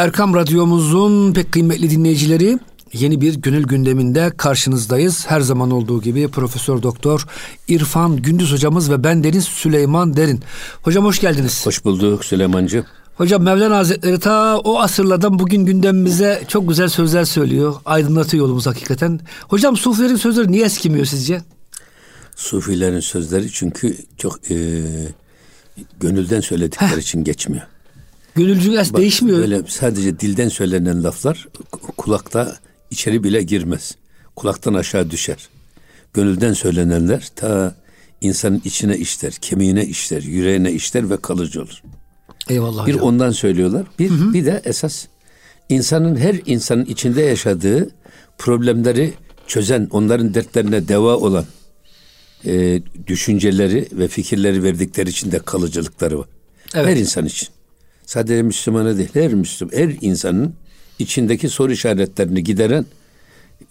Erkam Radyomuzun pek kıymetli dinleyicileri yeni bir gönül gündeminde karşınızdayız. Her zaman olduğu gibi Profesör Doktor İrfan Gündüz hocamız ve ben Deniz Süleyman Derin. Hocam hoş geldiniz. Hoş bulduk Süleymancı. Hocam Mevlana Hazretleri ta o asırlardan bugün gündemimize çok güzel sözler söylüyor. Aydınlatıyor yolumuz hakikaten. Hocam Sufilerin sözleri niye eskimiyor sizce? Sufilerin sözleri çünkü çok e, gönülden söyledikleri Heh. için geçmiyor. Gönülcü değişmiyor. Böyle sadece dilden söylenen laflar kulakta içeri bile girmez. Kulaktan aşağı düşer. Gönülden söylenenler ta insanın içine işler, kemiğine işler, yüreğine işler ve kalıcı olur. Eyvallah Bir hocam. ondan söylüyorlar. Bir, hı hı. bir de esas insanın her insanın içinde yaşadığı problemleri çözen, onların dertlerine deva olan e, düşünceleri ve fikirleri verdikleri için de kalıcılıkları var. Evet. Her insan için. Sadece Müslümana değil, her Müslüman, her insanın içindeki soru işaretlerini gideren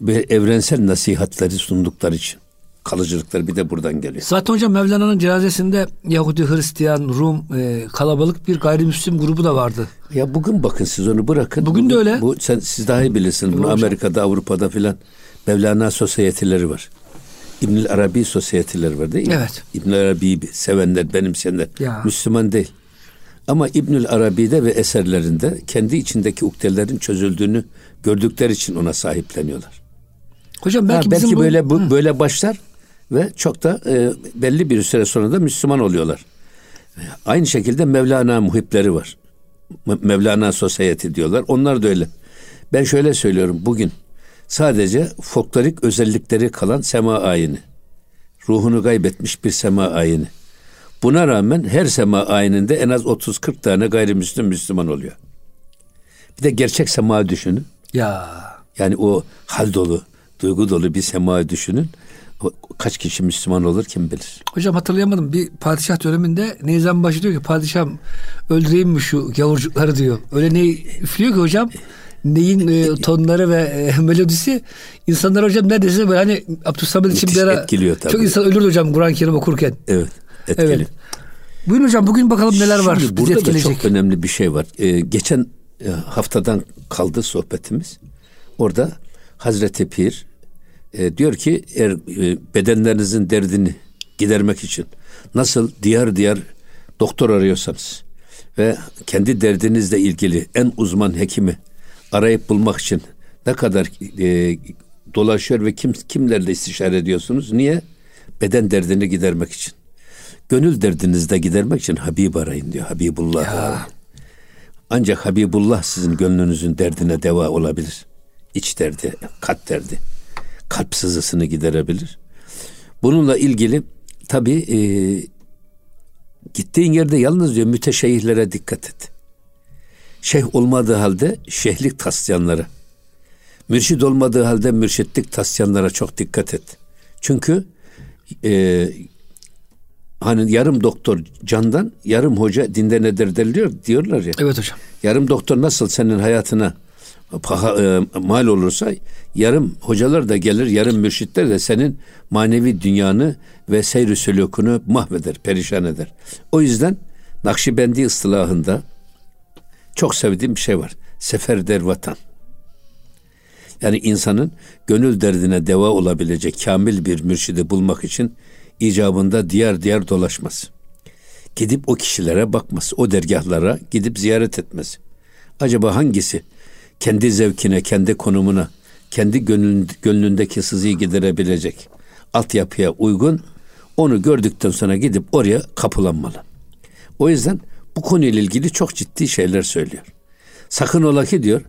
ve evrensel nasihatleri sundukları için kalıcılıkları bir de buradan geliyor. Zaten hocam Mevlana'nın cenazesinde Yahudi, Hristiyan, Rum e, kalabalık bir gayrimüslim grubu da vardı. Ya bugün bakın siz onu bırakın. Bugün, bugün de öyle. Bu sen siz daha iyi bilirsiniz. Bunu Amerika'da, Avrupa'da filan Mevlana sosyeteleri var. İbnül Arabi sosyeteleri var değil mi? Evet. İbnül Arabi'yi sevenler, benimseyenler. Ya. Müslüman değil. Ama İbnül Arabi'de ve eserlerinde kendi içindeki uktelerin çözüldüğünü gördükleri için ona sahipleniyorlar. Hocam belki, ha, belki bu, böyle bu, böyle başlar ve çok da e, belli bir süre sonra da Müslüman oluyorlar. Aynı şekilde Mevlana muhipleri var. Mevlana Society diyorlar. Onlar da öyle. Ben şöyle söylüyorum bugün sadece folklorik özellikleri kalan sema ayini. Ruhunu kaybetmiş bir sema ayini. Buna rağmen her sema ayininde en az 30-40 tane gayrimüslim Müslüman oluyor. Bir de gerçek sema düşünün. Ya. Yani o hal dolu, duygu dolu bir sema düşünün. O, kaç kişi Müslüman olur kim bilir. Hocam hatırlayamadım. Bir padişah döneminde Neyzenbaşı diyor ki padişahım öldüreyim mi şu gavurcukları diyor. Öyle ne üflüyor ki hocam neyin e, tonları ve e, melodisi insanlar hocam neredeyse böyle hani Abdülsamad için bir ara etkiliyor tabii. çok insan ölürdü hocam Kur'an-ı Kerim okurken. Evet etkili. Evet. Buyurun hocam bugün bakalım neler var. Şimdi burada da çok önemli bir şey var. Ee, geçen e, haftadan kaldı sohbetimiz. Orada Hazreti Pir e, diyor ki eğer e, bedenlerinizin derdini gidermek için nasıl diyar diyar doktor arıyorsanız ve kendi derdinizle ilgili en uzman hekimi arayıp bulmak için ne kadar e, dolaşıyor ve kim kimlerle istişare ediyorsunuz? Niye? Beden derdini gidermek için. Gönül derdinizde gidermek için Habib arayın diyor. Habibullah arayın. Ancak Habibullah sizin gönlünüzün derdine deva olabilir. İç derdi, kalp derdi. Kalp sızısını giderebilir. Bununla ilgili tabi e, gittiğin yerde yalnız diyor müteşeyihlere dikkat et. Şeyh olmadığı halde şeyhlik taslayanlara, mürşid olmadığı halde mürşitlik taslayanlara çok dikkat et. Çünkü e, hani yarım doktor candan yarım hoca dinde nedir deriliyor diyorlar ya. Evet hocam. Yarım doktor nasıl senin hayatına paha, e, mal olursa yarım hocalar da gelir, yarım mürşitler de senin manevi dünyanı ve seyri sülükünü mahveder, perişan eder. O yüzden Nakşibendi ıstılahında çok sevdiğim bir şey var. Sefer der vatan. Yani insanın gönül derdine deva olabilecek kamil bir mürşidi bulmak için icabında diğer diğer dolaşması. Gidip o kişilere bakması, o dergahlara gidip ziyaret etmesi. Acaba hangisi kendi zevkine, kendi konumuna, kendi gönlün, gönlündeki sızıyı giderebilecek altyapıya uygun onu gördükten sonra gidip oraya kapılanmalı. O yüzden bu konuyla ilgili çok ciddi şeyler söylüyor. Sakın ola ki diyor,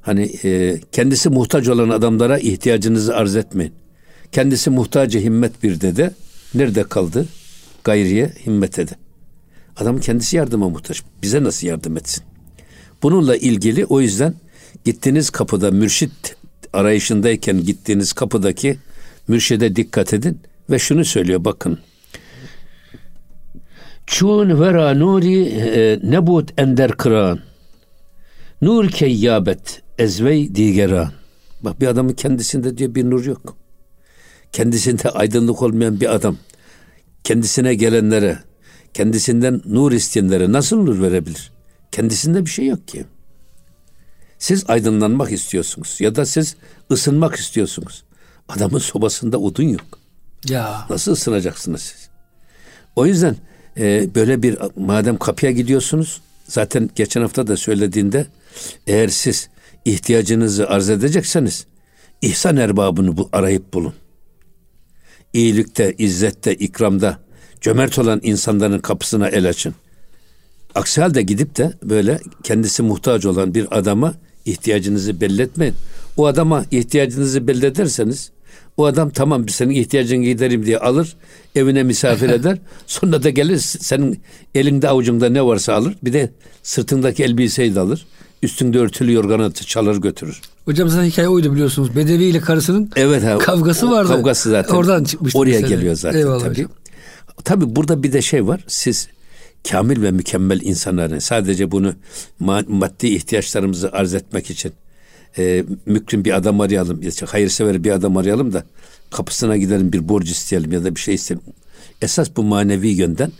hani e, kendisi muhtaç olan adamlara ihtiyacınızı arz etmeyin. Kendisi muhtacı himmet bir dede nerede kaldı? Gayriye himmet ede. Adam kendisi yardıma muhtaç. Bize nasıl yardım etsin? Bununla ilgili o yüzden gittiğiniz kapıda mürşit arayışındayken gittiğiniz kapıdaki mürşide dikkat edin ve şunu söylüyor bakın. Çun vera nuri e, nebut ender kıran. Nur keyyabet ezvey digeran. Bak bir adamın kendisinde diyor bir nur yok. Kendisinde aydınlık olmayan bir adam kendisine gelenlere, kendisinden nur isteyenlere nasıl nur verebilir? Kendisinde bir şey yok ki. Siz aydınlanmak istiyorsunuz ya da siz ısınmak istiyorsunuz. Adamın sobasında odun yok. Ya. Nasıl ısınacaksınız siz? O yüzden e, böyle bir madem kapıya gidiyorsunuz zaten geçen hafta da söylediğinde eğer siz ihtiyacınızı arz edecekseniz ihsan erbabını bu arayıp bulun. İyilikte, izzette, ikramda cömert olan insanların kapısına el açın. Aksi halde gidip de böyle kendisi muhtaç olan bir adama ihtiyacınızı belli etmeyin. O adama ihtiyacınızı belli ederseniz o adam tamam senin ihtiyacını giderim diye alır, evine misafir eder. Sonra da gelir senin elinde avucunda ne varsa alır. Bir de sırtındaki elbiseyi de alır. Üstünde örtülü yorganı çalır götürür. Hocam zaten hikaye oydu biliyorsunuz. Bedevi ile karısının evet, ha, kavgası vardı. Kavgası zaten. Oradan çıkmış. Oraya geliyor zaten Eyvallah tabii. Hocam. Tabii burada bir de şey var. Siz kamil ve mükemmel insanların sadece bunu maddi ihtiyaçlarımızı arz etmek için e, mükrim bir adam arayalım, hayırsever bir adam arayalım da kapısına gidelim bir borç isteyelim ya da bir şey isteyelim. Esas bu manevi yönden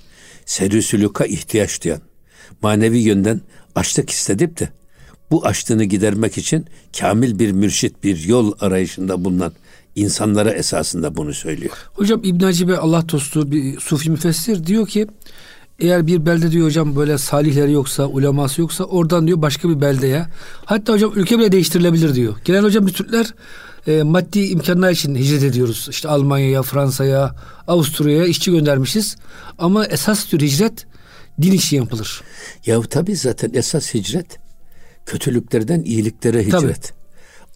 serüsülüka ihtiyaç duyan, manevi yönden açlık istedip de bu açlığını gidermek için kamil bir mürşit, bir yol arayışında bulunan insanlara esasında bunu söylüyor. Hocam İbn Hacibe Allah dostu bir sufi müfessir diyor ki eğer bir belde diyor hocam böyle salihleri yoksa, uleması yoksa oradan diyor başka bir beldeye. Hatta hocam ülke bile değiştirilebilir diyor. Genel hocam biz Türkler e, maddi imkanlar için hicret ediyoruz. İşte Almanya'ya, Fransa'ya, Avusturya'ya işçi göndermişiz. Ama esas tür hicret din için yapılır. Ya tabi zaten esas hicret kötülüklerden iyiliklere hicret.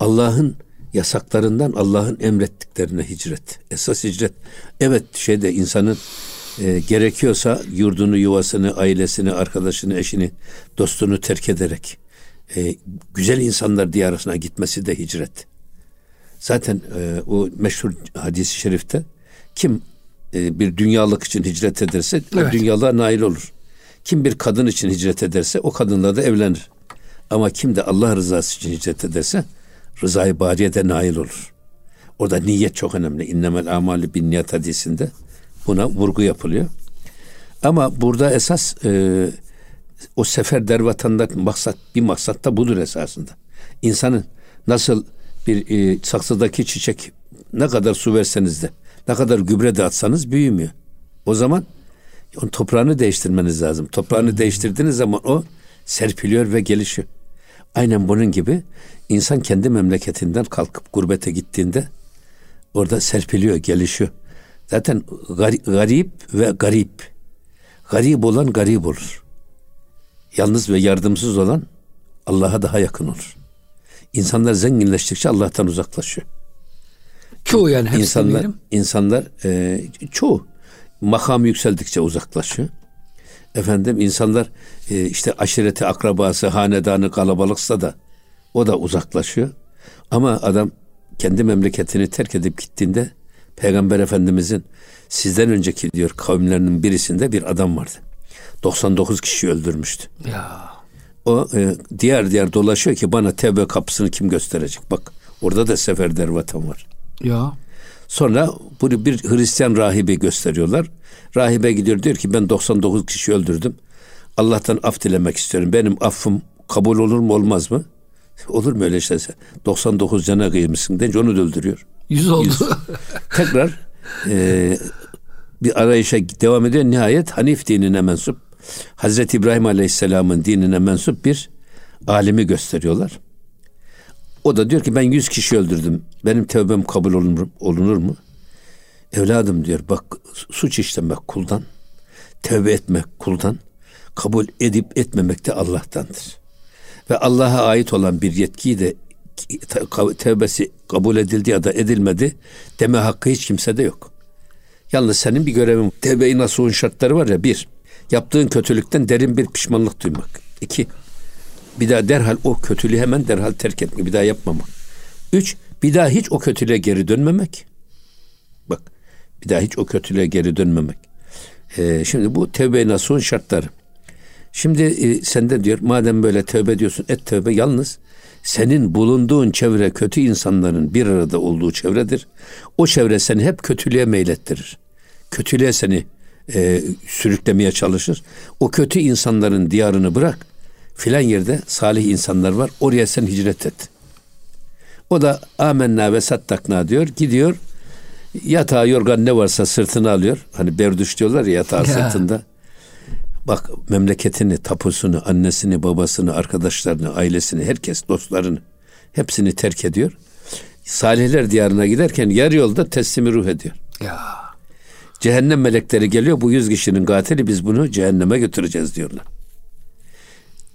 Allah'ın yasaklarından Allah'ın emrettiklerine hicret. Esas hicret. Evet şeyde insanın e, gerekiyorsa yurdunu, yuvasını, ailesini, arkadaşını, eşini, dostunu terk ederek e, güzel insanlar diyarına gitmesi de hicret. Zaten e, o meşhur hadisi şerifte kim e, bir dünyalık için hicret ederse evet. o dünyalığa nail olur. Kim bir kadın için hicret ederse o kadınla da evlenir. Ama kim de Allah rızası için hicret ederse rızayı bariyede nail olur. Orada niyet çok önemli. İnnemel amali bin niyet hadisinde buna vurgu yapılıyor. Ama burada esas e, o sefer dervatandaki maksat bir maksat da budur esasında. İnsanın nasıl bir e, saksıdaki çiçek ne kadar su verseniz de ne kadar gübre de atsanız büyümüyor. O zaman onun toprağını değiştirmeniz lazım. Toprağını değiştirdiğiniz zaman o serpiliyor ve gelişiyor. Aynen bunun gibi insan kendi memleketinden kalkıp gurbete gittiğinde orada serpiliyor, gelişiyor. Zaten garip ve garip. Garip olan garip olur. Yalnız ve yardımsız olan Allah'a daha yakın olur. İnsanlar zenginleştikçe Allah'tan uzaklaşıyor. Çoğu yani hepsi insanlar, demeyelim. insanlar e, çoğu makam yükseldikçe uzaklaşıyor. Efendim insanlar e, işte aşireti, akrabası, hanedanı kalabalıksa da o da uzaklaşıyor. Ama adam kendi memleketini terk edip gittiğinde Peygamber Efendimizin sizden önceki diyor kavimlerinin birisinde bir adam vardı. 99 kişi öldürmüştü. Ya. O e, diğer diğer dolaşıyor ki bana tevbe kapısını kim gösterecek? Bak orada da sefer dervatan var. Ya. Sonra bunu bir Hristiyan rahibe gösteriyorlar. Rahibe gidiyor diyor ki ben 99 kişi öldürdüm. Allah'tan af dilemek istiyorum. Benim affım kabul olur mu olmaz mı? Olur mu öyle şey? 99 cana kıymışsın deyince onu da öldürüyor. Yüz oldu. Yüz. Tekrar e, bir arayışa devam ediyor. Nihayet Hanif dinine mensup Hazreti İbrahim Aleyhisselam'ın dinine mensup bir alimi gösteriyorlar. O da diyor ki ben yüz kişi öldürdüm. Benim tevbem kabul olunur, olunur mu? Evladım diyor bak suç işlemek kuldan, tevbe etmek kuldan, kabul edip etmemek de Allah'tandır. Ve Allah'a ait olan bir yetkiyi de tevbesi kabul edildi ya da edilmedi deme hakkı hiç kimsede yok. Yalnız senin bir görevin tevbe-i nasuhun şartları var ya bir, yaptığın kötülükten derin bir pişmanlık duymak. İki, bir daha derhal o kötülüğü hemen derhal terk etmek, bir daha yapmamak. Üç, bir daha hiç o kötülüğe geri dönmemek. Bak, bir daha hiç o kötülüğe geri dönmemek. Ee, şimdi bu tevbe-i nasuhun şartları. Şimdi e, sen diyor madem böyle tövbe diyorsun et tövbe yalnız senin bulunduğun çevre kötü insanların bir arada olduğu çevredir. O çevre seni hep kötülüğe meylettirir. Kötülüğe seni e, sürüklemeye çalışır. O kötü insanların diyarını bırak. Filan yerde salih insanlar var. Oraya sen hicret et. O da amenna ve sattakna diyor. Gidiyor yatağı yorgan ne varsa sırtına alıyor. Hani berduş diyorlar ya yatağı ya. sırtında. Bak memleketini, tapusunu, annesini, babasını, arkadaşlarını, ailesini, herkes, dostlarını hepsini terk ediyor. Salihler diyarına giderken yarı yolda teslimi ruh ediyor. Ya. Cehennem melekleri geliyor. Bu yüz kişinin katili biz bunu cehenneme götüreceğiz diyorlar.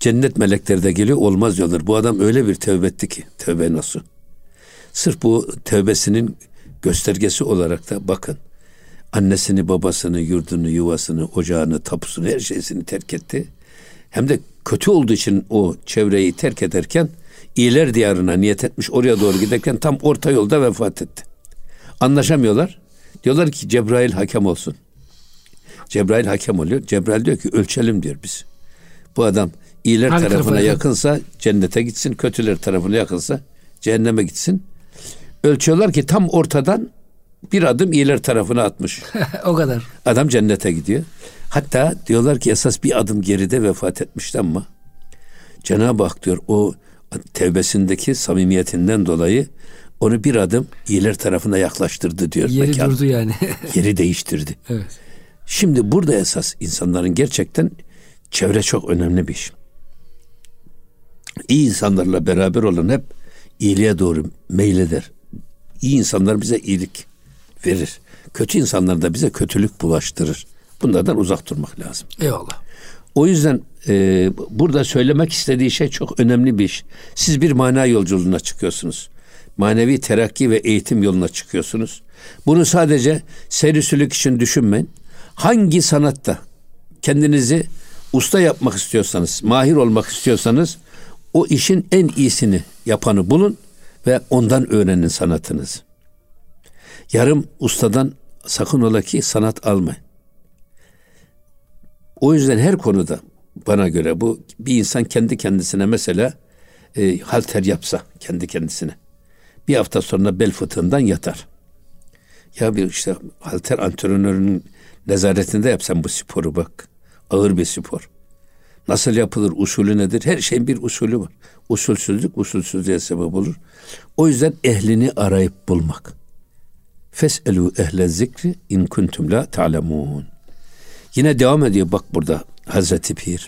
Cennet melekleri de geliyor. Olmaz diyorlar. Bu adam öyle bir tövbe etti ki. Tövbe nasıl? Sırf bu tövbesinin göstergesi olarak da bakın. Annesini, babasını, yurdunu, yuvasını, ocağını, tapusunu, her şeysini terk etti. Hem de kötü olduğu için o çevreyi terk ederken iyiler diyarına niyet etmiş oraya doğru giderken tam orta yolda vefat etti. Anlaşamıyorlar. Diyorlar ki Cebrail hakem olsun. Cebrail hakem oluyor. Cebrail diyor ki ölçelim diyor biz. Bu adam iyiler Hangi tarafına yakınsa cennete gitsin, kötüler tarafına yakınsa cehenneme gitsin. Ölçüyorlar ki tam ortadan bir adım iyiler tarafına atmış. o kadar. Adam cennete gidiyor. Hatta diyorlar ki esas bir adım geride vefat etmişti ama Cenab-ı Hak diyor o tevbesindeki samimiyetinden dolayı onu bir adım iyiler tarafına yaklaştırdı diyor. Yeri mekan. durdu yani. Yeri değiştirdi. Evet. Şimdi burada esas insanların gerçekten çevre çok önemli bir iş. İyi insanlarla beraber olan hep iyiliğe doğru meyleder. İyi insanlar bize iyilik verir. Kötü insanlar da bize kötülük bulaştırır. Bunlardan uzak durmak lazım. Eyvallah. O yüzden e, burada söylemek istediği şey çok önemli bir iş. Siz bir mana yolculuğuna çıkıyorsunuz. Manevi terakki ve eğitim yoluna çıkıyorsunuz. Bunu sadece serüsülük için düşünmeyin. Hangi sanatta kendinizi usta yapmak istiyorsanız, mahir olmak istiyorsanız o işin en iyisini yapanı bulun ve ondan öğrenin sanatınızı. Yarım ustadan sakın ola ki sanat almayın. O yüzden her konuda bana göre bu bir insan kendi kendisine mesela e, halter yapsa kendi kendisine bir hafta sonra bel fıtığından yatar. Ya bir işte halter antrenörünün nezaretinde yapsan bu sporu bak. Ağır bir spor. Nasıl yapılır, usulü nedir? Her şeyin bir usulü var. Usulsüzlük usulsüzlüğe sebep olur. O yüzden ehlini arayıp bulmak. Feselu ehle zikri in kuntum la ta'lemun. Yine devam ediyor bak burada Hazreti Pir.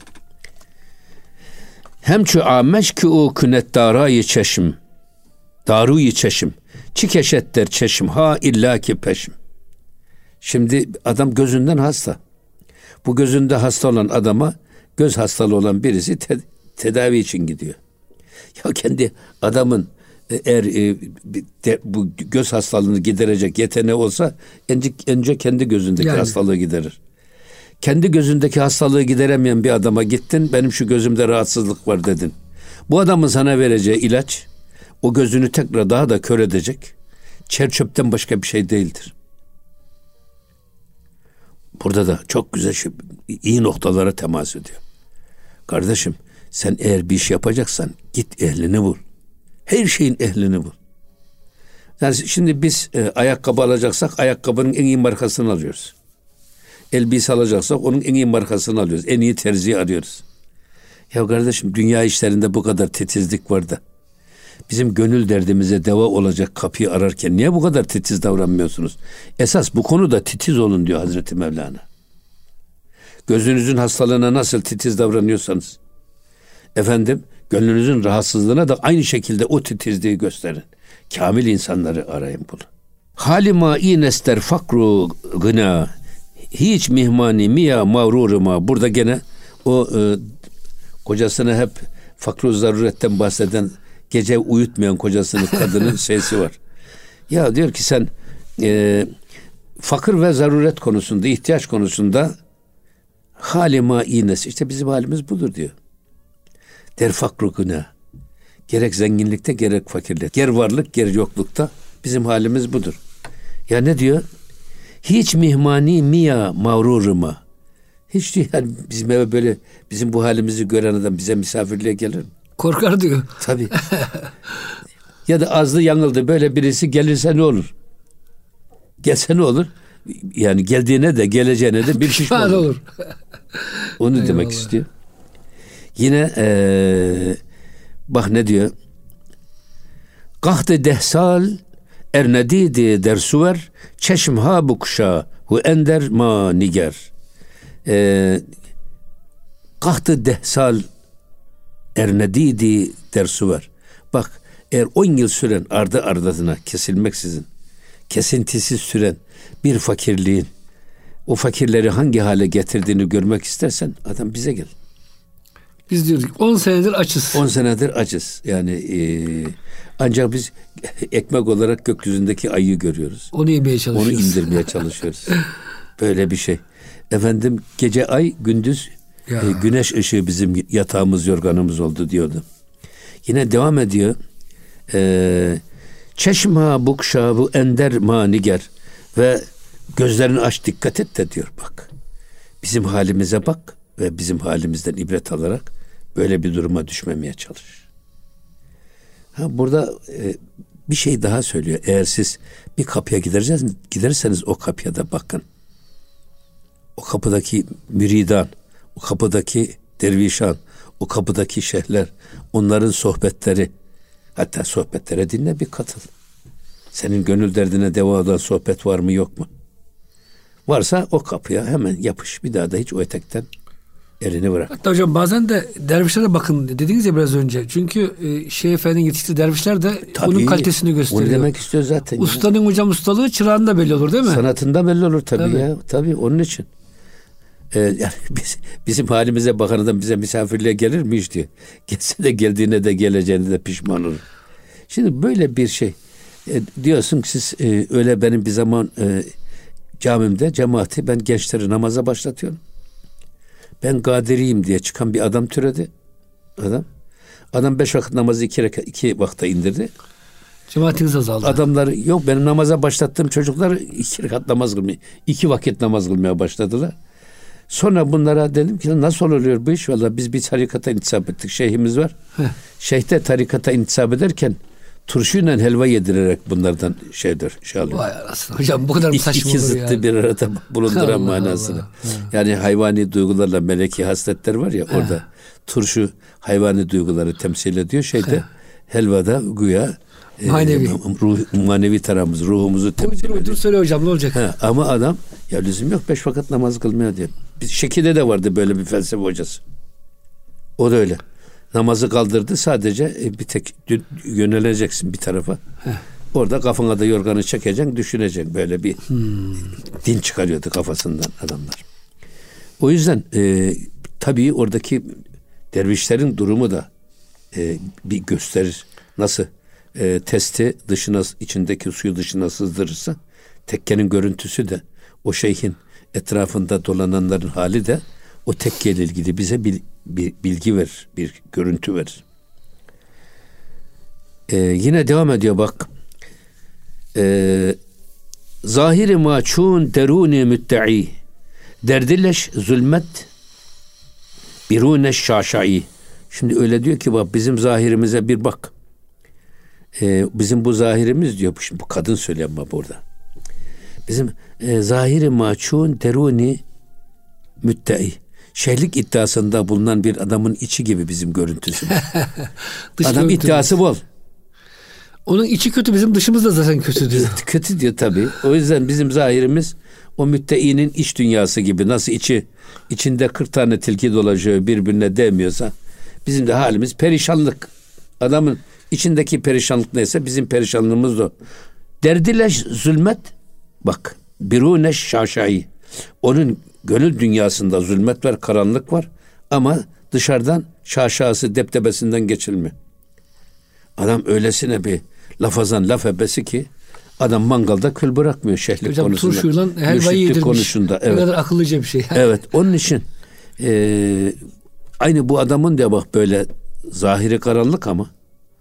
Hem çu ameş ki o künet darayı çeşim. Daruyi çeşim. Çikeşet çeşim ha illa ki peşim. Şimdi adam gözünden hasta. Bu gözünde hasta olan adama göz hastalığı olan birisi te- tedavi için gidiyor. Ya kendi adamın e, eğer e, de, bu göz hastalığını giderecek yeteneği olsa önce, önce kendi gözündeki yani. hastalığı giderir. Kendi gözündeki hastalığı gideremeyen bir adama gittin benim şu gözümde rahatsızlık var dedin. Bu adamın sana vereceği ilaç o gözünü tekrar daha da kör edecek. Çerçöpten başka bir şey değildir. Burada da çok güzel şey, iyi noktalara temas ediyor. Kardeşim sen eğer bir iş yapacaksan git ehlini bul. Her şeyin ehlini bul. Yani şimdi biz e, ayakkabı alacaksak ayakkabının en iyi markasını alıyoruz. Elbise alacaksak onun en iyi markasını alıyoruz. En iyi terziyi arıyoruz. Ya kardeşim dünya işlerinde bu kadar titizlik var da bizim gönül derdimize deva olacak kapıyı ararken niye bu kadar titiz davranmıyorsunuz? Esas bu konuda titiz olun diyor Hazreti Mevlana. Gözünüzün hastalığına nasıl titiz davranıyorsanız efendim gönlünüzün rahatsızlığına da aynı şekilde o titizliği gösterin. Kamil insanları arayın bulun. Halima inester fakru gına hiç mihmani miya mavruruma burada gene o e, kocasına hep fakru zaruretten bahseden gece uyutmayan kocasını kadının şeysi var. Ya diyor ki sen e, fakir ve zaruret konusunda, ihtiyaç konusunda halima iğnesi. işte bizim halimiz budur diyor. Der fakru güne. Gerek zenginlikte gerek fakirlikte. Ger varlık ger yoklukta bizim halimiz budur. Ya ne diyor? Hiç mihmani miya mavruruma. Hiç diyor yani bizim eve böyle bizim bu halimizi gören adam bize misafirliğe gelir mi? Korkar diyor. Tabii. ya da azlı yanıldı böyle birisi gelirse ne olur? Gelse ne olur? Yani geldiğine de geleceğine de bir pişman olur. Onu Eyvallah. demek istiyor. Yine ee, bak ne diyor? Kahtı dehsal ernedidi dersuver çeşm ha bu kuşa hu ender ma niger. Ee, kahtı dehsal ernedidi dersuver. Bak eğer 10 yıl süren ardı ardına kesilmeksizin kesintisiz süren bir fakirliğin o fakirleri hangi hale getirdiğini görmek istersen adam bize gel. Biz diyorduk 10 senedir açız. 10 senedir açız. Yani e, ancak biz ekmek olarak gökyüzündeki ayı görüyoruz. Onu yemeye çalışıyoruz. Onu indirmeye çalışıyoruz. Böyle bir şey. Efendim gece ay gündüz Ya. e, güneş ışığı bizim yatağımız yorganımız oldu diyordu. Yine devam ediyor. E, Çeşma bukşa bu ender maniger ve gözlerini aç dikkat et de diyor bak. Bizim halimize bak ve bizim halimizden ibret alarak böyle bir duruma düşmemeye çalış. Ha burada e, bir şey daha söylüyor. Eğer siz bir kapıya gideceğiz, giderseniz o kapıya da bakın. O kapıdaki müridan, o kapıdaki dervişan, o kapıdaki şeyhler, onların sohbetleri, hatta sohbetlere dinle bir katıl. Senin gönül derdine deva olan sohbet var mı yok mu? Varsa o kapıya hemen yapış. Bir daha da hiç o etekten elini bırak. Hatta hocam bazen de dervişlere bakın dediniz ya biraz önce. Çünkü e, Şeyh Efendi'nin yetiştirdiği dervişler de onun kalitesini gösteriyor. Onu demek istiyor zaten. ya. Ustanın hocam ustalığı çırağında belli olur değil mi? Sanatında belli olur tabii, Tabii. ya. Tabii onun için. Ee, yani biz, bizim halimize bakan adam bize misafirliğe gelir mi hiç diyor. Gelse de geldiğine de geleceğine de pişman olur. Şimdi böyle bir şey. E, diyorsun ki siz e, öyle benim bir zaman e, camimde cemaati ben gençleri namaza başlatıyorum. Ben Kadiriyim diye çıkan bir adam türedi. Adam. Adam beş vakit namazı iki, reka, iki vakta indirdi. Cemaatiniz azaldı. Adamları yok benim namaza başlattığım çocuklar iki rekat namaz kılmaya, iki vakit namaz kılmaya başladılar. Sonra bunlara dedim ki nasıl oluyor bu iş? Valla biz bir tarikata intisap ettik. Şeyhimiz var. Şeyh de tarikata intisap ederken turşuyla helva yedirerek bunlardan şeydir, şey alıyor. Vay anasını. Hocam bu kadar mı saçma iki zıttı yani? bir arada bulunduran manasını. Allah. Yani hayvani duygularla meleki hasletler var ya orada turşu hayvani duyguları temsil ediyor. Şeyde helvada güya e, Manevi. ruh, manevi tarafımız, ruhumuzu temsil ediyor. dur söyle hocam ne olacak? Ha, ama adam ya lüzum yok beş vakit namaz kılmıyor diye. Biz Şeki'de de vardı böyle bir felsefe hocası. O da öyle. Namazı kaldırdı sadece e, bir tek yöneleceksin bir tarafa. Orada kafana da yorganı çekeceksin, düşüneceksin. Böyle bir din çıkarıyordu kafasından adamlar. O yüzden e, tabii oradaki dervişlerin durumu da e, bir gösterir. Nasıl e, testi dışına içindeki suyu dışına sızdırırsa tekkenin görüntüsü de o şeyhin etrafında dolananların hali de o tekke ile ilgili bize bir, bir bilgi ver, bir görüntü ver. E, yine devam ediyor bak. E, Zahiri maçun deruni mütte'i Derdilleş zulmet birune şaşai. Şimdi öyle diyor ki bak bizim zahirimize bir bak. Ee, bizim bu zahirimiz diyor. Şimdi bu kadın söylüyor ama burada. Bizim e, zahiri maçun deruni müttei. Şeyhlik iddiasında bulunan bir adamın içi gibi bizim görüntüsü. Dış Adam iddiası bol. Onun içi kötü bizim dışımız da zaten kötü diyor. Kötü diyor tabii. O yüzden bizim zahirimiz o mütteinin iç dünyası gibi nasıl içi içinde 40 tane tilki dolaşıyor birbirine değmiyorsa bizim de halimiz perişanlık. Adamın içindeki perişanlık neyse bizim perişanlığımız da o. Derdileş zulmet bak biruneş şaşayı. Onun gönül dünyasında zulmet var, karanlık var ama dışarıdan şaşası deptebesinden geçilmiyor. Adam öylesine bir lafazan laf ebesi ki adam mangalda kül bırakmıyor şehlik Hocam konusunda. turşuyla helvayı yedirmiş. konusunda. Ne Evet. kadar akıllıca bir şey. Evet onun için e, aynı bu adamın da bak böyle zahiri karanlık ama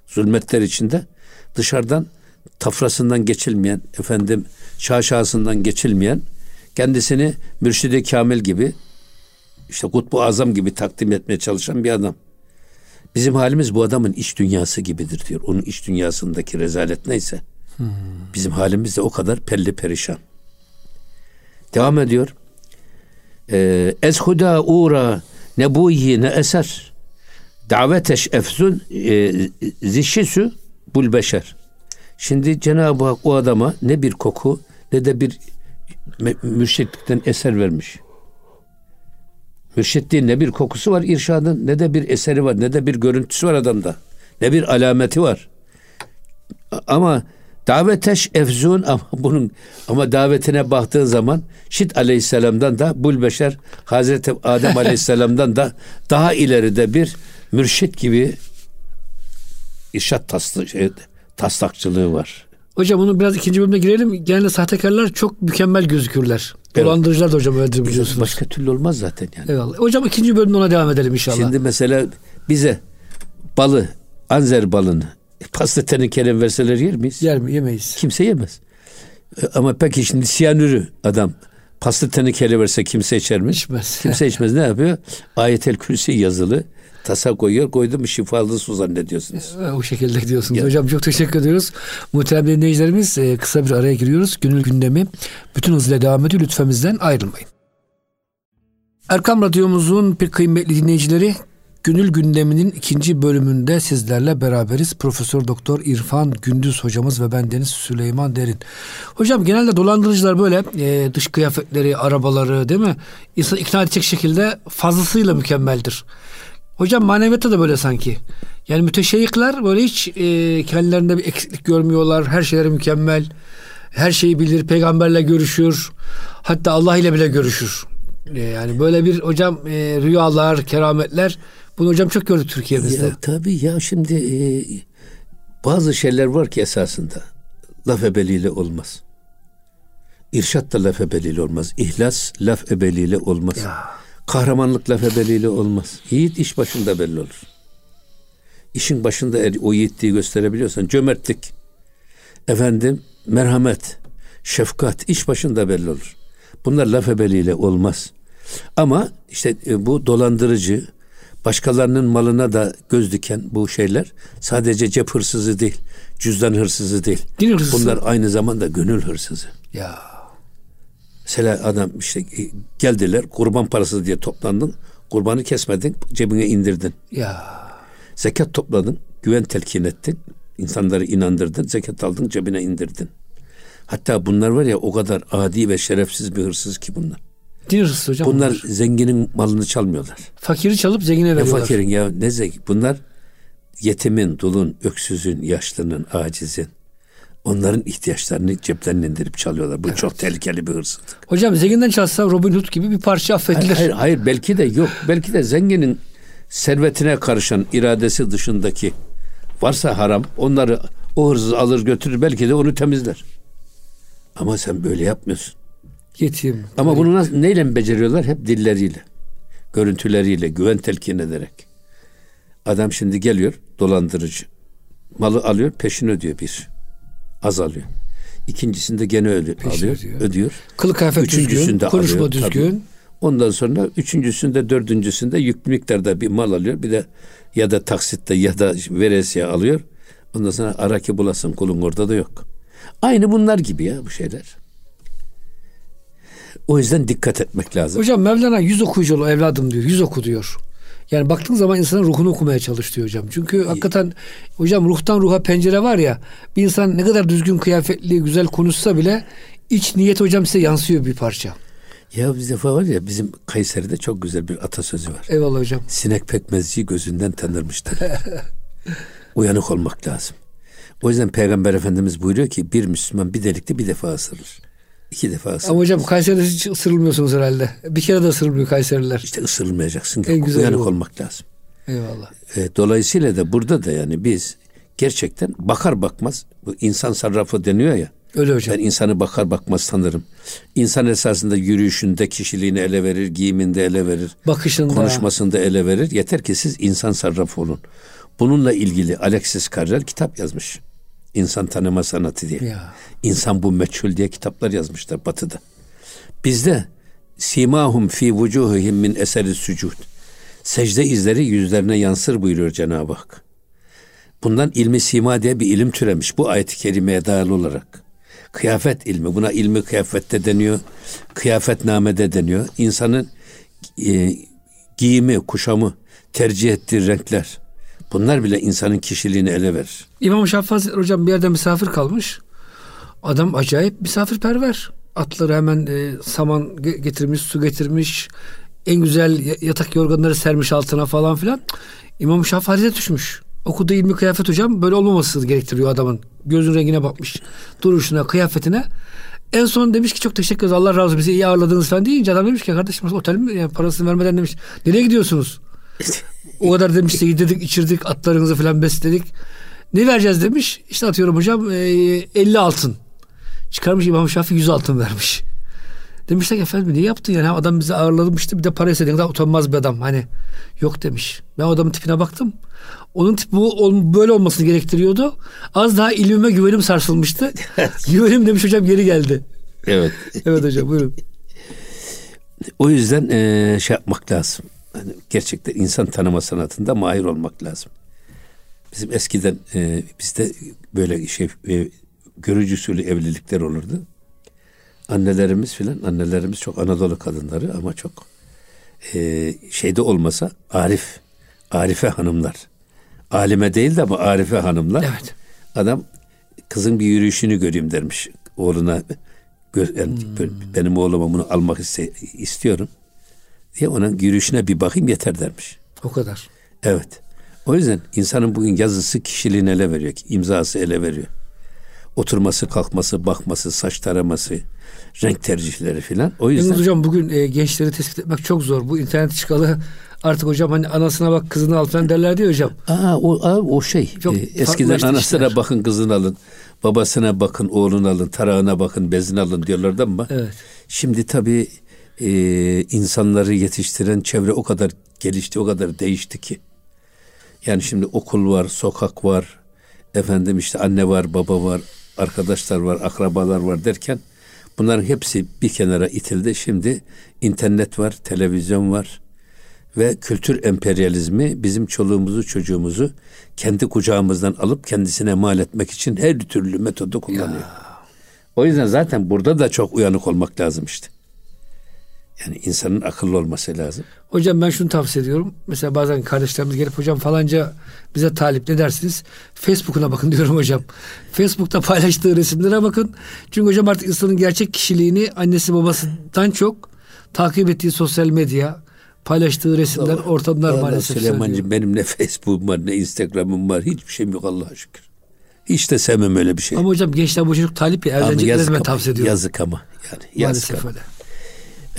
zulmetler içinde dışarıdan tafrasından geçilmeyen efendim şaşasından geçilmeyen kendisini mürşidi kamil gibi işte kutbu azam gibi takdim etmeye çalışan bir adam. Bizim halimiz bu adamın iç dünyası gibidir diyor. Onun iç dünyasındaki rezalet neyse. Bizim halimiz de o kadar pelli perişan. Devam ediyor. Ee, Ez huda uğra ne buyi ne eser. Daveteş efzun e, zişisu bul beşer. Şimdi Cenab-ı Hak o adama ne bir koku ne de bir mürşitlikten eser vermiş. Mürşitliğin ne bir kokusu var irşadın ne de bir eseri var ne de bir görüntüsü var adamda. Ne bir alameti var. Ama daveteş efzun ama bunun ama davetine baktığın zaman Şit aleyhisselamdan da Bulbeşer Hazreti Adem aleyhisselamdan da daha ileride bir mürşit gibi irşat taslı, şey, taslakçılığı var. Hocam bunu biraz ikinci bölümde girelim. Genelde sahtekarlar çok mükemmel gözükürler. Evet. Dolandırıcılar da hocam öyledir biliyorsunuz. Başka türlü olmaz zaten yani. Eyvallah. Hocam ikinci bölümde ona devam edelim inşallah. Şimdi mesela bize balı, anzer balını, pasta tenekele verseler yer miyiz? Yer mi? Yemeyiz. Kimse yemez. E, ama peki şimdi siyanürü adam pasta tenekele verse kimse içer mi? İçmez. Kimse içmez. Ne yapıyor? Ayetel Kürsi yazılı tasa koyuyor. Koydu mu şifalı su zannediyorsunuz. E, o şekilde gidiyorsunuz. Ya. Hocam çok teşekkür ediyoruz. Muhterem dinleyicilerimiz e, kısa bir araya giriyoruz. Günül gündemi bütün hızıyla devam ediyor. Lütfemizden ayrılmayın. Erkam Radyomuzun bir kıymetli dinleyicileri Gönül gündeminin ikinci bölümünde sizlerle beraberiz. Profesör Doktor İrfan Gündüz hocamız ve ben Deniz Süleyman Derin. Hocam genelde dolandırıcılar böyle e, dış kıyafetleri, arabaları değil mi? İnsan ikna edecek şekilde fazlasıyla mükemmeldir. Hocam maneviyatta da böyle sanki. Yani müteşeyyikler böyle hiç e, kendilerinde bir eksiklik görmüyorlar. Her şeyleri mükemmel. Her şeyi bilir. Peygamberle görüşür. Hatta Allah ile bile görüşür. E, yani böyle bir hocam e, rüyalar, kerametler bunu hocam çok gördük Türkiye'mizde. Ya, tabii ya şimdi e, bazı şeyler var ki esasında laf ebeliyle olmaz. İrşat da laf ebeliyle olmaz. İhlas laf ebeliyle olmaz. Ya. Kahramanlık laf ebeliyle olmaz. Yiğit iş başında belli olur. İşin başında eğer o yiğitliği gösterebiliyorsan cömertlik, efendim merhamet, şefkat iş başında belli olur. Bunlar laf ebeliyle olmaz. Ama işte e, bu dolandırıcı, başkalarının malına da göz diken bu şeyler sadece cep hırsızı değil, cüzdan hırsızı değil. Din hırsızı. Bunlar aynı zamanda gönül hırsızı. Ya. Mesela adam işte e, geldiler kurban parası diye toplandın. Kurbanı kesmedin, cebine indirdin. Ya. Zekat topladın, güven telkin ettin. insanları inandırdın, zekat aldın, cebine indirdin. Hatta bunlar var ya o kadar adi ve şerefsiz bir hırsız ki bunlar. Din hırsız hocam. Bunlar, bunlar zenginin malını çalmıyorlar. Fakiri çalıp zengine veriyorlar. Ne fakirin ya ne zengin. Bunlar yetimin, dulun, öksüzün, yaşlının, acizin, onların ihtiyaçlarını ceplerine indirip çalıyorlar. Bu evet. çok tehlikeli bir hırsızlık. Hocam zenginden çalsa Robin Hood gibi bir parça affedilir. Hayır, hayır, hayır belki de yok. Belki de zenginin servetine karışan iradesi dışındaki varsa haram onları o hırsız alır götürür belki de onu temizler. Ama sen böyle yapmıyorsun. Yetim. Ama bunu nasıl, neyle beceriyorlar? Hep dilleriyle, görüntüleriyle, güven telkin ederek. Adam şimdi geliyor, dolandırıcı. Malı alıyor, peşini ödüyor bir azalıyor. İkincisinde gene öyle Peşin alıyor, ödüyor. ödüyor. Kılık kıyafet Üçüncüsünde düzgün, konuşma alıyor, düzgün. Tabii. Ondan sonra üçüncüsünde, dördüncüsünde yüklü miktarda bir mal alıyor. Bir de ya da taksitte ya da veresiye alıyor. Ondan sonra ara ki bulasın kulun orada da yok. Aynı bunlar gibi ya bu şeyler. O yüzden dikkat etmek lazım. Hocam Mevlana yüz okuyucu evladım diyor. Yüz oku diyor. Yani baktığın zaman insanın ruhunu okumaya çalış diyor hocam. Çünkü hakikaten hocam ruhtan ruha pencere var ya bir insan ne kadar düzgün kıyafetli güzel konuşsa bile iç niyet hocam size yansıyor bir parça. Ya bir defa var ya bizim Kayseri'de çok güzel bir atasözü var. Eyvallah hocam. Sinek pekmezciyi gözünden tanırmıştır. Uyanık olmak lazım. O yüzden Peygamber Efendimiz buyuruyor ki bir Müslüman bir delikte bir defa ısırır. İki defa ısırır. Ama hocam Kayseri'de hiç ısırılmıyorsunuz herhalde. Bir kere de ısırılmıyor Kayseriler. İşte ısırılmayacaksın. En güzel uyanık bu. olmak lazım. Eyvallah. E, dolayısıyla da burada da yani biz gerçekten bakar bakmaz bu insan sarrafı deniyor ya. Öyle hocam. Ben insanı bakar bakmaz tanırım. İnsan esasında yürüyüşünde kişiliğini ele verir, giyiminde ele verir. Bakışında. Konuşmasında ele verir. Yeter ki siz insan sarrafı olun. Bununla ilgili Alexis Carrel kitap yazmış. İnsan tanıma sanatı diye. Ya. İnsan bu meçhul diye kitaplar yazmışlar batıda. Bizde simahum fi vucuhihim min eseri sucud. Secde izleri yüzlerine yansır buyuruyor Cenab-ı Hak. Bundan ilmi sima diye bir ilim türemiş bu ayet-i kerimeye dayalı olarak. Kıyafet ilmi. Buna ilmi kıyafette deniyor. Kıyafetnamede deniyor. İnsanın e, giyimi, kuşamı, tercih ettiği renkler. Bunlar bile insanın kişiliğini ele verir. İmam Şafii Hazretleri hocam bir yerde misafir kalmış. Adam acayip misafirperver. Atları hemen e, saman getirmiş, su getirmiş. En güzel yatak yorganları sermiş altına falan filan. İmam Şafii düşmüş. Okuduğu ilmi kıyafet hocam böyle olmaması gerektiriyor adamın. Gözün rengine bakmış. Duruşuna, kıyafetine. En son demiş ki çok teşekkür ederiz Allah razı olsun bizi iyi ağırladınız falan deyince adam demiş ki kardeşim otel mi yani parasını vermeden demiş. Nereye gidiyorsunuz? o kadar demiş yedirdik içirdik atlarınızı falan besledik. Ne vereceğiz demiş. İşte atıyorum hocam e, 50 altın. Çıkarmış İmam Şafii 100 altın vermiş. Demişler ki efendim ne yaptın yani adam bizi ağırlamıştı bir de para istediğin kadar utanmaz bir adam hani yok demiş. Ben adamın tipine baktım. Onun tip bu böyle olmasını gerektiriyordu. Az daha ilmime güvenim sarsılmıştı. güvenim demiş hocam geri geldi. Evet. evet hocam buyurun. O yüzden e, şey yapmak lazım. Yani gerçekten insan tanıma sanatında mahir olmak lazım. Bizim eskiden e, bizde böyle şey e, görücü usulü evlilikler olurdu. Annelerimiz filan annelerimiz çok Anadolu kadınları ama çok e, şeyde olmasa Arif Arife hanımlar. Alime değil de ama Arife hanımlar. Evet. Adam kızın bir yürüyüşünü göreyim dermiş oğluna. Yani hmm. Benim oğluma bunu almak iste, istiyorum diye onun yürüyüşüne bir bakayım yeter dermiş. O kadar. Evet. O yüzden insanın bugün yazısı kişiliğini ele veriyor. imzası ele veriyor. Oturması, kalkması, bakması, saç taraması, renk tercihleri filan. O yüzden... Yalnız hocam bugün e, gençleri tespit etmek çok zor. Bu internet çıkalı artık hocam hani anasına bak kızını al falan derler diyor hocam. Aa, o, aa, o şey. Çok e, eskiden anasına işler. bakın kızını alın. Babasına bakın oğlunu alın. Tarağına bakın bezini alın diyorlardı ama. Evet. Şimdi tabii e, insanları yetiştiren çevre o kadar gelişti, o kadar değişti ki. Yani şimdi okul var, sokak var, efendim işte anne var, baba var, arkadaşlar var, akrabalar var derken bunların hepsi bir kenara itildi. Şimdi internet var, televizyon var ve kültür emperyalizmi bizim çoluğumuzu, çocuğumuzu kendi kucağımızdan alıp kendisine mal etmek için her türlü metodu kullanıyor. Ya. O yüzden zaten burada da çok uyanık olmak lazım işte. Yani insanın akıllı olması lazım. Hocam ben şunu tavsiye ediyorum. Mesela bazen kardeşlerimiz gelip hocam falanca bize talip ne dersiniz? Facebook'una bakın diyorum hocam. Facebook'ta paylaştığı resimlere bakın. Çünkü hocam artık insanın gerçek kişiliğini annesi babasından çok takip ettiği sosyal medya, paylaştığı resimler, Allah, ortamlar Allah maalesef. Süleyman'cığım benim ne Facebook'um var ne Instagram'ım var. Hiçbir şeyim yok Allah'a şükür. Hiç de sevmem öyle bir şey. Ama hocam gençler bu çocuk talip ya evlenecekler ben tavsiye ediyorum. Yazık ama yani yazık Maalesef ama. öyle.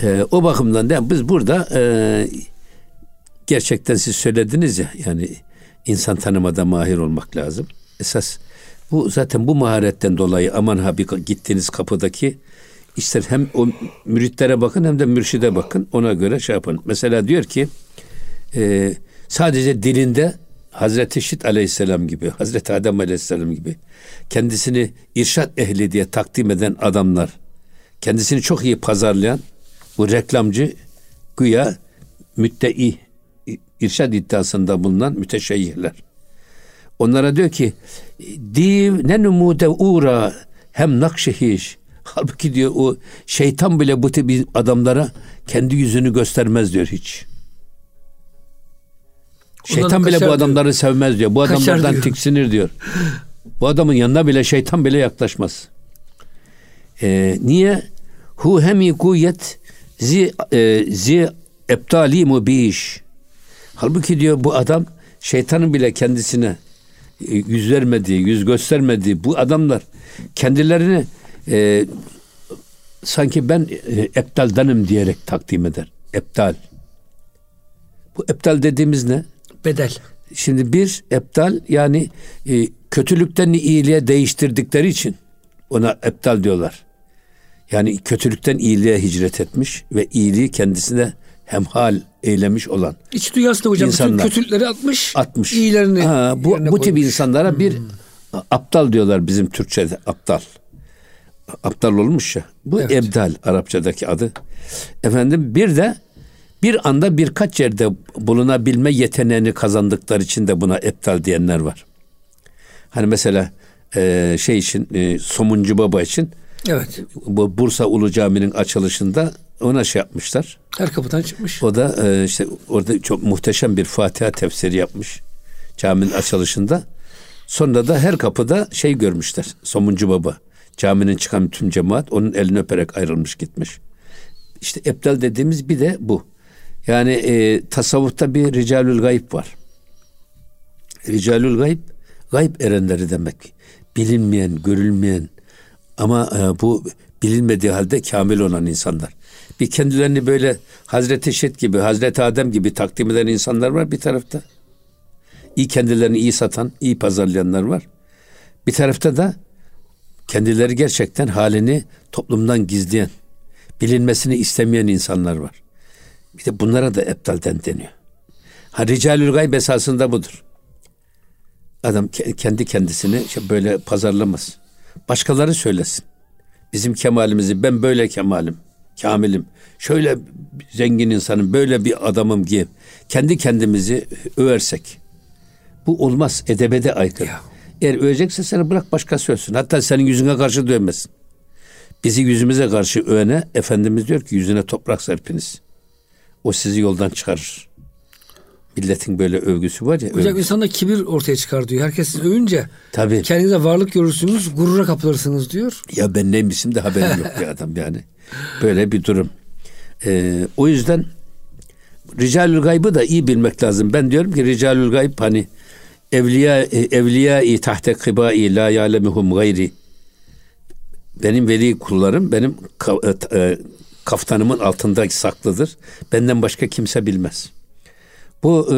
E, o bakımdan da biz burada e, gerçekten siz söylediniz ya yani insan tanımada mahir olmak lazım. Esas bu zaten bu maharetten dolayı aman ha bir gittiğiniz kapıdaki işte hem o müritlere bakın hem de mürşide bakın ona göre şey yapın. Mesela diyor ki e, sadece dilinde Hazreti Şit aleyhisselam gibi, Hazreti Adem aleyhisselam gibi kendisini irşat ehli diye takdim eden adamlar, kendisini çok iyi pazarlayan bu reklamcı güya müttei irşad iddiasında bulunan müteşeyyihler. Onlara diyor ki div ne numude uğra hem nakşehiş. Halbuki diyor o şeytan bile bu tip adamlara kendi yüzünü göstermez diyor hiç. Şeytan bile bu adamları diyor. sevmez diyor. Bu adamlardan diyor. tiksinir diyor. Bu adamın yanına bile şeytan bile yaklaşmaz. Ee, niye? Hu hemi kuyet zi, e, zi eptali mubiş. Halbuki diyor bu adam şeytanın bile kendisine e, yüz vermediği, yüz göstermediği bu adamlar kendilerini e, sanki ben e, eptaldanım diyerek takdim eder. Eptal. Bu eptal dediğimiz ne? Bedel. Şimdi bir eptal yani e, kötülükten iyiliğe değiştirdikleri için ona eptal diyorlar. Yani kötülükten iyiliğe hicret etmiş ve iyiliği kendisine hemhal eylemiş olan. İç dünyasında hocam insanlar, bütün kötülükleri atmış. Atmış. İyilerini ha, bu, bu tip insanlara hmm. bir aptal diyorlar bizim Türkçe'de aptal. Aptal olmuş ya. Bu evet. ebdal Arapçadaki adı. Efendim bir de bir anda birkaç yerde bulunabilme yeteneğini kazandıkları için de buna eptal diyenler var. Hani mesela e, şey için e, Somuncu Baba için Evet. Bu Bursa Ulu Cami'nin açılışında ona şey yapmışlar. Her kapıdan çıkmış. O da e, işte orada çok muhteşem bir Fatiha tefsiri yapmış caminin açılışında. Sonra da her kapıda şey görmüşler. Somuncu Baba. Caminin çıkan tüm cemaat onun elini öperek ayrılmış gitmiş. İşte ebdal dediğimiz bir de bu. Yani e, tasavvufta bir ricalül gayb var. Ricalül gayb, gayb erenleri demek. Bilinmeyen, görülmeyen ama e, bu bilinmediği halde kamil olan insanlar. Bir kendilerini böyle Hazreti Şit gibi, Hazreti Adem gibi takdim eden insanlar var bir tarafta. İyi kendilerini iyi satan, iyi pazarlayanlar var. Bir tarafta da kendileri gerçekten halini toplumdan gizleyen, bilinmesini istemeyen insanlar var. Bir de bunlara da eptalden deniyor. Ha ricalül gayb esasında budur. Adam kendi kendisini böyle pazarlamaz. Başkaları söylesin. Bizim kemalimizi ben böyle kemalim, kamilim. Şöyle zengin insanım, böyle bir adamım diye kendi kendimizi översek bu olmaz. Edebede aykırı. Ya. Eğer övecekse seni bırak başka söylesin. Hatta senin yüzüne karşı dövmesin. Bizi yüzümüze karşı övene Efendimiz diyor ki yüzüne toprak serpiniz. O sizi yoldan çıkarır. Milletin böyle övgüsü var ya. Hocam övgüsü. insanda kibir ortaya çıkar diyor. Herkes sizi övünce Tabii. kendinize varlık görürsünüz, gurura kapılırsınız diyor. Ya ben neymişim de haberim yok bir adam yani. Böyle bir durum. Ee, o yüzden Ricalül gaybı da iyi bilmek lazım. Ben diyorum ki Ricalül gayb hani evliya evliyai tahte kıbai la ya'lemuhum gayri benim veli kullarım benim e, e, kaftanımın altında saklıdır. Benden başka kimse bilmez. Bu e,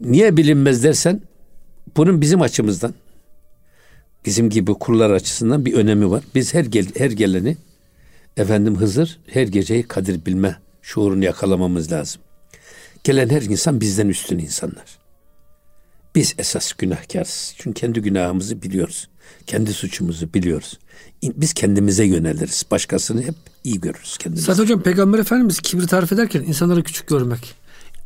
niye bilinmez dersen bunun bizim açımızdan bizim gibi kullar açısından bir önemi var. Biz her gel, her geleni efendim Hızır her geceyi kadir bilme şuurunu yakalamamız lazım. Gelen her insan bizden üstün insanlar. Biz esas günahkarız. Çünkü kendi günahımızı biliyoruz. Kendi suçumuzu biliyoruz. Biz kendimize yöneliriz. Başkasını hep iyi görürüz kendimizi. Zaten hocam Peygamber Efendimiz kibri tarif ederken insanları küçük görmek.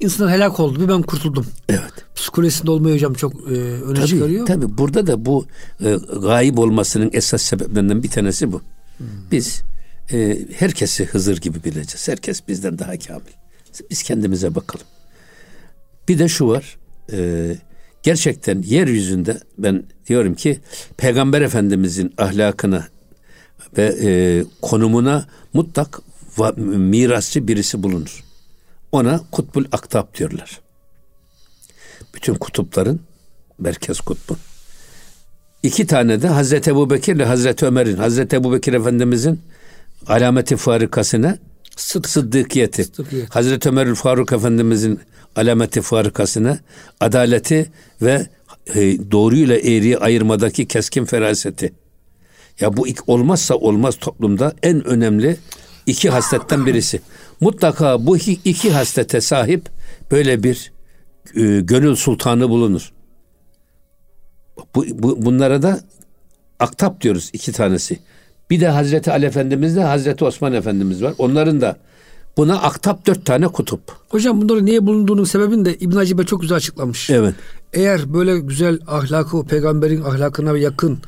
İnsanlar helak oldu. Bir ben kurtuldum. Evet. Psikolojisinde olmayı hocam çok e, öne tabii, çıkarıyor. Tabii burada da bu e, gayip olmasının esas sebeplerinden bir tanesi bu. Hmm. Biz e, herkesi Hızır gibi bileceğiz. Herkes bizden daha kamil. Biz kendimize bakalım. Bir de şu var. E, gerçekten yeryüzünde ben diyorum ki Peygamber Efendimizin ahlakına ve e, konumuna mutlak mirasçı birisi bulunur. Ona kutbul aktab diyorlar. Bütün kutupların merkez kutbu. İki tane de Hazreti Ebu Bekir ile Hazreti Ömer'in, Hazreti Ebu Bekir Efendimizin alameti farikasına Sıdk. sıddıkiyeti. Sıddıkiyet. Hazreti Ömer Faruk Efendimizin alameti farikasına adaleti ve e, doğruyla eğriyi ayırmadaki keskin feraseti. Ya bu ilk olmazsa olmaz toplumda en önemli iki hasletten birisi. Mutlaka bu iki haslete sahip böyle bir e, gönül sultanı bulunur. Bu, bu, bunlara da aktap diyoruz iki tanesi. Bir de Hazreti Ali Efendimiz de Hazreti Osman Efendimiz var. Onların da buna aktap dört tane kutup. Hocam bunları niye bulunduğunun sebebini de İbn Hacibe çok güzel açıklamış. Evet. Eğer böyle güzel ahlakı, peygamberin ahlakına yakın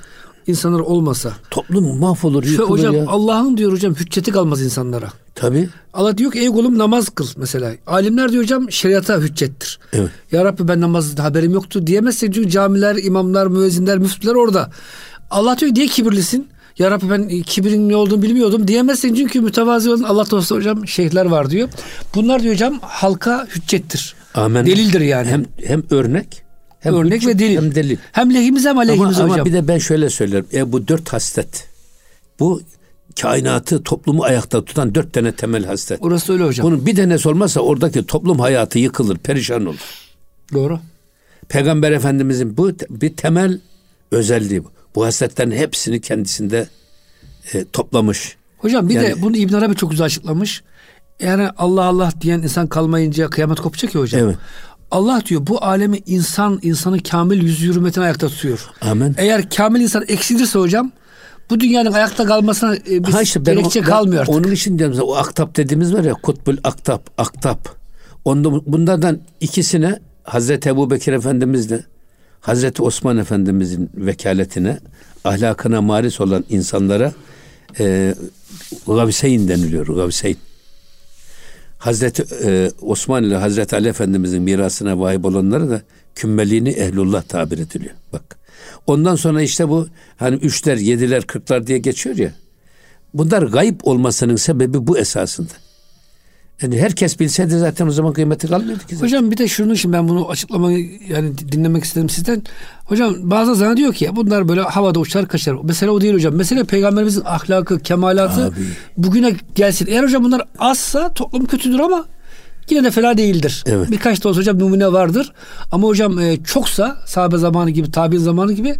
insanlar olmasa. Toplum mahvolur, yıkılır hocam, ya. Allah'ın diyor hocam hücceti kalmaz insanlara. Tabi. Allah diyor ki ey kulum namaz kıl mesela. Alimler diyor hocam şeriata hüccettir. Evet. Ya Rabbi ben namazda haberim yoktu diyemezse çünkü camiler, imamlar, müezzinler, müftüler orada. Allah diyor diye kibirlisin. Ya Rabbi ben kibirin ne olduğunu bilmiyordum diyemezsin çünkü mütevazi olan Allah dostu hocam şeyhler var diyor. Bunlar diyor hocam halka hüccettir. Amen. Delildir yani. Hem hem örnek hem örnek ve delil. Hem delil. Hem lehimiz hem aleyhimiz ama, hocam. Ama bir de ben şöyle söylerim. E bu dört haslet. Bu kainatı, toplumu ayakta tutan dört tane temel haslet. Orası öyle hocam. Bunun bir tanesi olmazsa oradaki toplum hayatı yıkılır, perişan olur. Doğru. Peygamber Efendimizin bu bir temel özelliği bu. Bu hasletlerin hepsini kendisinde e, toplamış. Hocam bir yani, de bunu İbn Arabi çok güzel açıklamış. Yani Allah Allah diyen insan kalmayınca kıyamet kopacak ya hocam. Evet. Allah diyor bu alemi insan insanı kamil yüz hürmetine ayakta tutuyor. Amin. Eğer kamil insan eksilirse hocam bu dünyanın ayakta kalmasına e, bir ha işte gerekçe o, kalmıyor artık. Onun için diyorum o aktap dediğimiz var ya kutbul aktap, aktap. Onda, bunlardan ikisine Hazreti Ebu Bekir Efendimizle Hazreti Osman Efendimizin vekaletine, ahlakına maris olan insanlara e, Gavseyn deniliyor. Gavseyn. Hazreti e, Osman ile Hazreti Ali Efendimizin mirasına vahip olanları da kümmeliğini ehlullah tabir ediliyor. Bak. Ondan sonra işte bu hani üçler, yediler, kırklar diye geçiyor ya. Bunlar gayip olmasının sebebi bu esasında. Yani herkes bilseydi zaten o zaman kıymeti kalmıyordu ki. Zaten. Hocam bir de şunu şimdi ben bunu açıklamayı yani dinlemek istedim sizden. Hocam bazı zaman diyor ki bunlar böyle havada uçar kaçar. Mesela o değil hocam. Mesela peygamberimizin ahlakı, kemalatı Abi. bugüne gelsin. Eğer hocam bunlar azsa toplum kötüdür ama yine de fena değildir. Evet. Birkaç da olsa hocam numune vardır. Ama hocam e, çoksa sahabe zamanı gibi, tabi zamanı gibi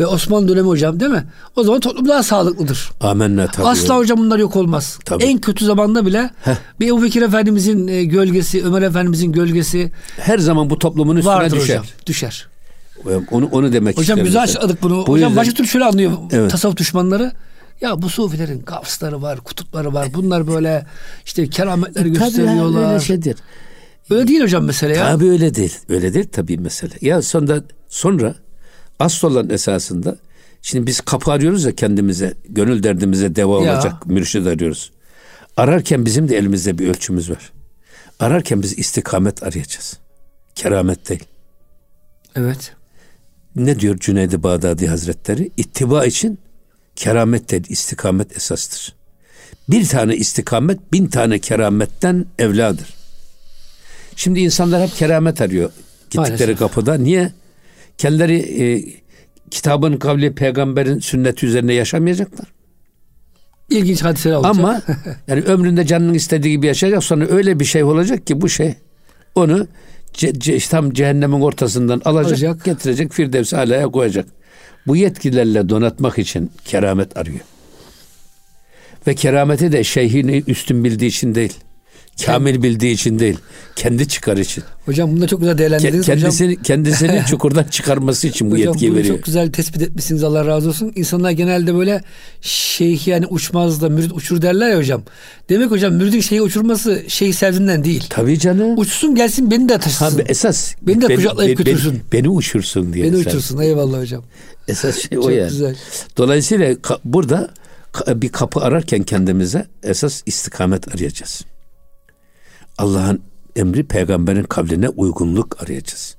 ve Osmanlı dönemi hocam değil mi? O zaman toplum daha sağlıklıdır. Amenna tabii. Asla hocam bunlar yok olmaz. Tabii. En kötü zamanda bile bir Ebu Bekir Efendimizin e, gölgesi, Ömer Efendimizin gölgesi Her zaman bu toplumun üstüne vardır düşer. hocam. Düşer. Onu onu demek Hocam güzel açıkladık bunu. Bu hocam yüzden- başka türlü şöyle anlıyor Evet. tasavvuf düşmanları. Ya bu sufilerin gavsları var, kutupları var. Bunlar böyle işte kerametleri Tabii ya, gösteriyorlar. öyle şeydir. Öyle değil hocam mesela ya. Tabii öyle değil. Öyle değil tabii mesele. Ya sonra sonra asıl olan esasında şimdi biz kapı arıyoruz ya kendimize, gönül derdimize deva Ya. olacak mürşid arıyoruz. Ararken bizim de elimizde bir ölçümüz var. Ararken biz istikamet arayacağız. Keramet değil. Evet. Ne diyor Cüneyd-i Bağdadi Hazretleri? İttiba için keramet değil, istikamet esastır. Bir tane istikamet bin tane kerametten evladır. Şimdi insanlar hep keramet arıyor gittikleri Maalesef. kapıda. Niye? Kendileri e, kitabın kavli peygamberin sünneti üzerine yaşamayacaklar. İlginç hadiseler olacak. Ama yani ömründe canının istediği gibi yaşayacak sonra öyle bir şey olacak ki bu şey onu ce, ce- tam cehennemin ortasından alacak, Alacak. getirecek Firdevs alaya koyacak. Bu yetkilerle donatmak için keramet arıyor. Ve kerameti de şeyhini üstün bildiği için değil. Kamil bildiği için değil. Kendi çıkar için. hocam bunu da çok güzel değerlendirdiniz. hocam, kendisini kendisini çukurdan çıkarması için bu hocam yetkiyi veriyor. çok güzel tespit etmişsiniz Allah razı olsun. İnsanlar genelde böyle şeyh yani uçmaz da mürit uçur derler ya hocam. Demek hocam müridin şeyhi uçurması şeyh sevdiğinden değil. Tabii canım. Uçsun gelsin beni de taşısın. Abi esas Beni de kucaklayıp beni- götürsün. Beni, uçursun diye. beni esas. uçursun eyvallah hocam. Esas şey o yani. güzel. Dolayısıyla ka- burada ka- bir kapı ararken kendimize esas istikamet arayacağız. Allah'ın emri peygamberin kavline uygunluk arayacağız.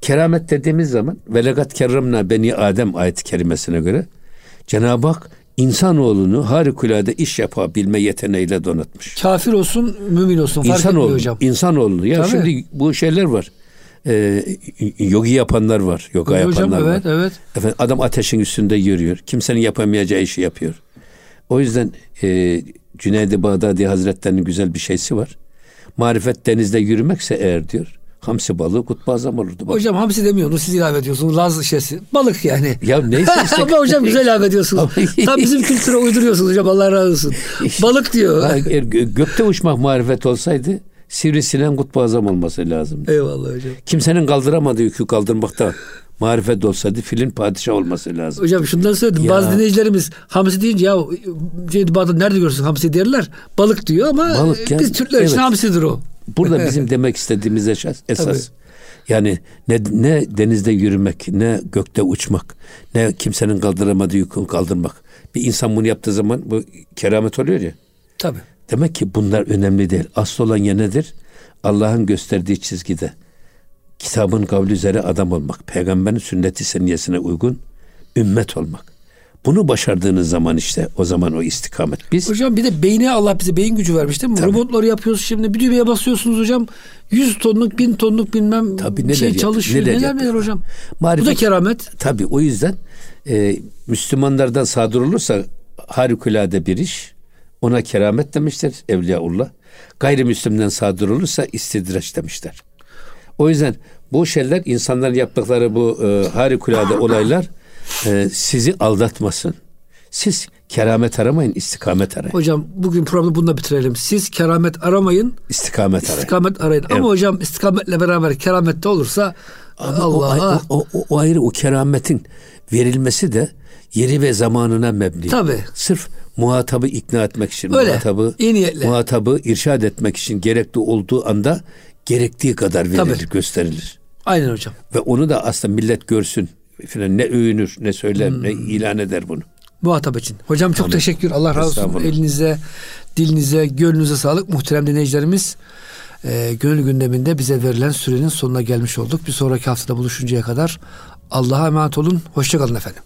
Keramet dediğimiz zaman velegat kerremna beni Adem ayet-i kerimesine göre Cenab-ı Hak insanoğlunu harikulade iş yapabilme yeteneğiyle donatmış. Kafir olsun, mümin olsun fark etmiyor İnsanoğlu, hocam. insanoğlu. Ya Tabii. şimdi bu şeyler var. Ee, yogi yapanlar var, yoga hocam yapanlar evet var. evet. Efendim adam ateşin üstünde yürüyor. Kimsenin yapamayacağı işi yapıyor. O yüzden e, Cüneyd-i Bağdadi Hazretleri'nin güzel bir şeysi var. Marifet denizde yürümekse eğer diyor. Hamsi balığı kutbazam olurdu. Bak. Hocam hamsi demiyor, onu siz ilave ediyorsunuz. Laz şeysi. Balık yani. Ya neyse işte. Ama hocam güzel ilave ediyorsunuz. Tam bizim kültüre uyduruyorsunuz hocam Allah razı olsun. Balık diyor. Gö- gökte uçmak marifet olsaydı sivrisilen kutbazam olması lazım. Eyvallah hocam. Kimsenin kaldıramadığı yükü kaldırmakta marifet olsaydı filin padişah olması lazım. Hocam şundan söyledim. Ya. Bazı dinleyicilerimiz hamsi deyince ya Ceydi Bağdat nerede görürsün hamsi derler. Balık diyor ama Balık ya. biz Türkler için Evet. hamsidir o. Burada bizim demek istediğimiz esas, esas Tabii. yani ne, ne denizde yürümek, ne gökte uçmak, ne kimsenin kaldıramadığı yükünü kaldırmak. Bir insan bunu yaptığı zaman bu keramet oluyor ya. Tabii. Demek ki bunlar önemli değil. Asıl olan ya nedir? Allah'ın gösterdiği çizgide kitabın kavli üzere adam olmak, peygamberin sünneti seniyesine uygun ümmet olmak. Bunu başardığınız zaman işte o zaman o istikamet. Biz Hocam bir de beyne Allah bize beyin gücü vermiş değil mi? Tabii. Robotları yapıyoruz şimdi. Bir düğmeye basıyorsunuz hocam. 100 tonluk, 1000 tonluk bilmem Tabii neler şey yap- çalışıyor. neler Neler neler, yapıyor. hocam. Bu Marifet- da keramet. Tabii o yüzden e, Müslümanlardan sadır olursa harikulade bir iş. Ona keramet demişler Evliyaullah. Gayrimüslimden sadır olursa istidraç demişler. O yüzden bu şeyler insanların yaptıkları bu e, harikulade olaylar e, sizi aldatmasın. Siz keramet aramayın, istikamet arayın. Hocam bugün programı bununla bitirelim. Siz keramet aramayın, İstikamet arayın. istikamet arayın. Ama hocam istikametle beraber keramet de olursa Ama Allah'a o, o, o, o ayrı o kerametin verilmesi de yeri ve zamanına mebni. Tabii. Sırf muhatabı ikna etmek için, Öyle, muhatabı, iyi niyetle. muhatabı irşad etmek için gerekli olduğu anda gerektiği kadar verilir, Tabii. gösterilir. aynen hocam. Ve onu da aslında millet görsün. Falan ne övünür, ne söyler, Hmm. ne ilan eder bunu. muhatap için. Hocam çok Amin. teşekkür. Allah razı olsun. Elinize, dilinize, gönlünüze sağlık. Muhterem dinleyicilerimiz e, gönül gündeminde bize verilen sürenin sonuna gelmiş olduk. Bir sonraki haftada buluşuncaya kadar Allah'a emanet olun. Hoşçakalın efendim.